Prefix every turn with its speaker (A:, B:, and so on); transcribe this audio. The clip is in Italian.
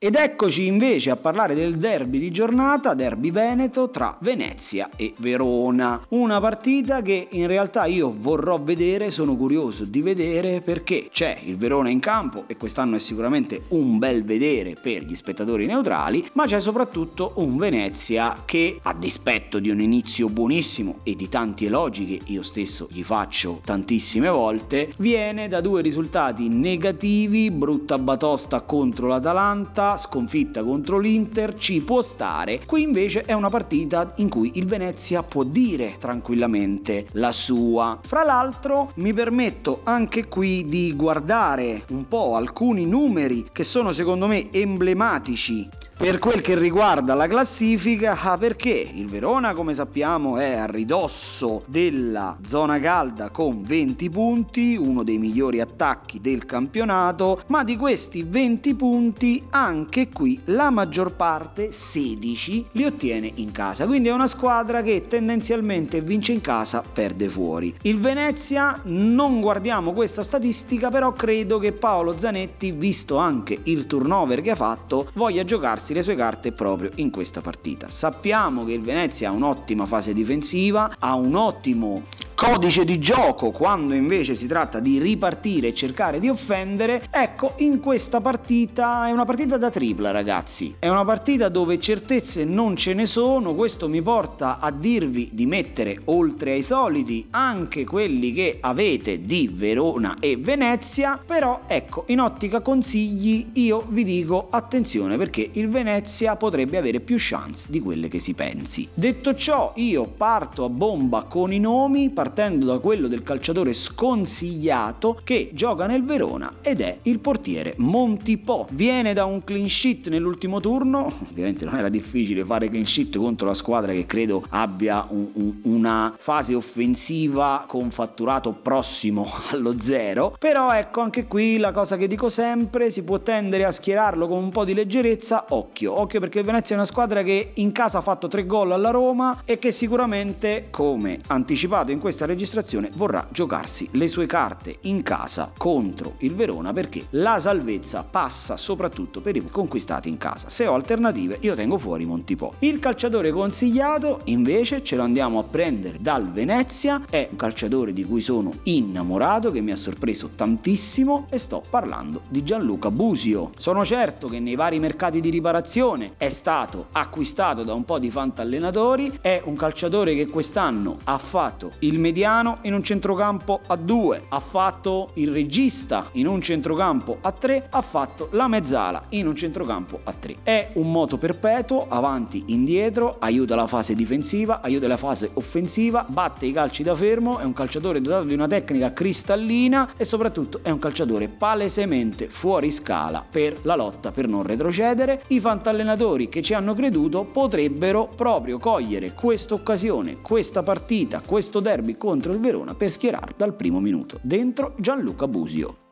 A: Ed eccoci invece a parlare del derby di giornata, derby veneto tra Venezia e Verona. Una partita che in realtà io vorrò vedere, sono curioso di vedere perché c'è il Verona in campo e quest'anno è sicuramente un bel vedere per gli spettatori neutrali, ma c'è soprattutto un Venezia che a dispetto di un inizio buonissimo e di tanti elogi che io stesso gli faccio tantissime volte, viene da due risultati negativi, brutta batosta contro l'Atalanta sconfitta contro l'Inter, ci può stare. Qui invece è una partita in cui il Venezia può dire tranquillamente la sua. Fra l'altro mi permetto anche qui di guardare un po' alcuni numeri che sono secondo me emblematici per quel che riguarda la classifica, ah, perché il Verona, come sappiamo, è a ridosso della zona calda con 20 punti, uno dei migliori attacchi del campionato, ma di questi 20 punti anche qui la maggior parte, 16, li ottiene in casa. Quindi è una squadra che tendenzialmente vince in casa, perde fuori. Il Venezia, non guardiamo questa statistica, però credo che Paolo Zanetti, visto anche il turnover che ha fatto, voglia giocarsi giocarsi le sue carte proprio in questa partita. Sappiamo che il Venezia ha un'ottima fase difensiva, ha un ottimo codice di gioco quando invece si tratta di ripartire e cercare di offendere, ecco in questa partita è una partita da tripla ragazzi, è una partita dove certezze non ce ne sono, questo mi porta a dirvi di mettere oltre ai soliti anche quelli che avete di Verona e Venezia, però ecco in ottica consigli io vi dico attenzione perché il Venezia Venezia potrebbe avere più chance di quelle che si pensi. Detto ciò, io parto a bomba con i nomi, partendo da quello del calciatore sconsigliato che gioca nel Verona ed è il portiere Montipò. Viene da un clean sheet nell'ultimo turno, ovviamente non era difficile fare clean sheet contro la squadra che credo abbia un, un, una fase offensiva con fatturato prossimo allo zero, però ecco anche qui la cosa che dico sempre, si può tendere a schierarlo con un po' di leggerezza, occhio occhio, occhio perché il Venezia è una squadra che in casa ha fatto tre gol alla Roma e che sicuramente, come anticipato in questa registrazione, vorrà giocarsi le sue carte in casa contro il Verona perché la salvezza passa soprattutto per i conquistati in casa. Se ho alternative io tengo fuori Montipò. Il calciatore consigliato invece ce lo andiamo a prendere dal Venezia, è un calciatore di cui sono innamorato che mi ha sorpreso tantissimo e sto parlando di Gianluca Busio. Sono certo che nei vari mercati di riparazione preparazione, è stato acquistato da un po' di fantallenatori, è un calciatore che quest'anno ha fatto il mediano in un centrocampo a 2, ha fatto il regista in un centrocampo a 3, ha fatto la mezzala in un centrocampo a 3. È un moto perpetuo, avanti, indietro, aiuta la fase difensiva, aiuta la fase offensiva, batte i calci da fermo, è un calciatore dotato di una tecnica cristallina e soprattutto è un calciatore palesemente fuori scala per la lotta per non retrocedere. I fantallenatori che ci hanno creduto potrebbero proprio cogliere questa occasione, questa partita, questo derby contro il Verona per schierare dal primo minuto dentro Gianluca Busio.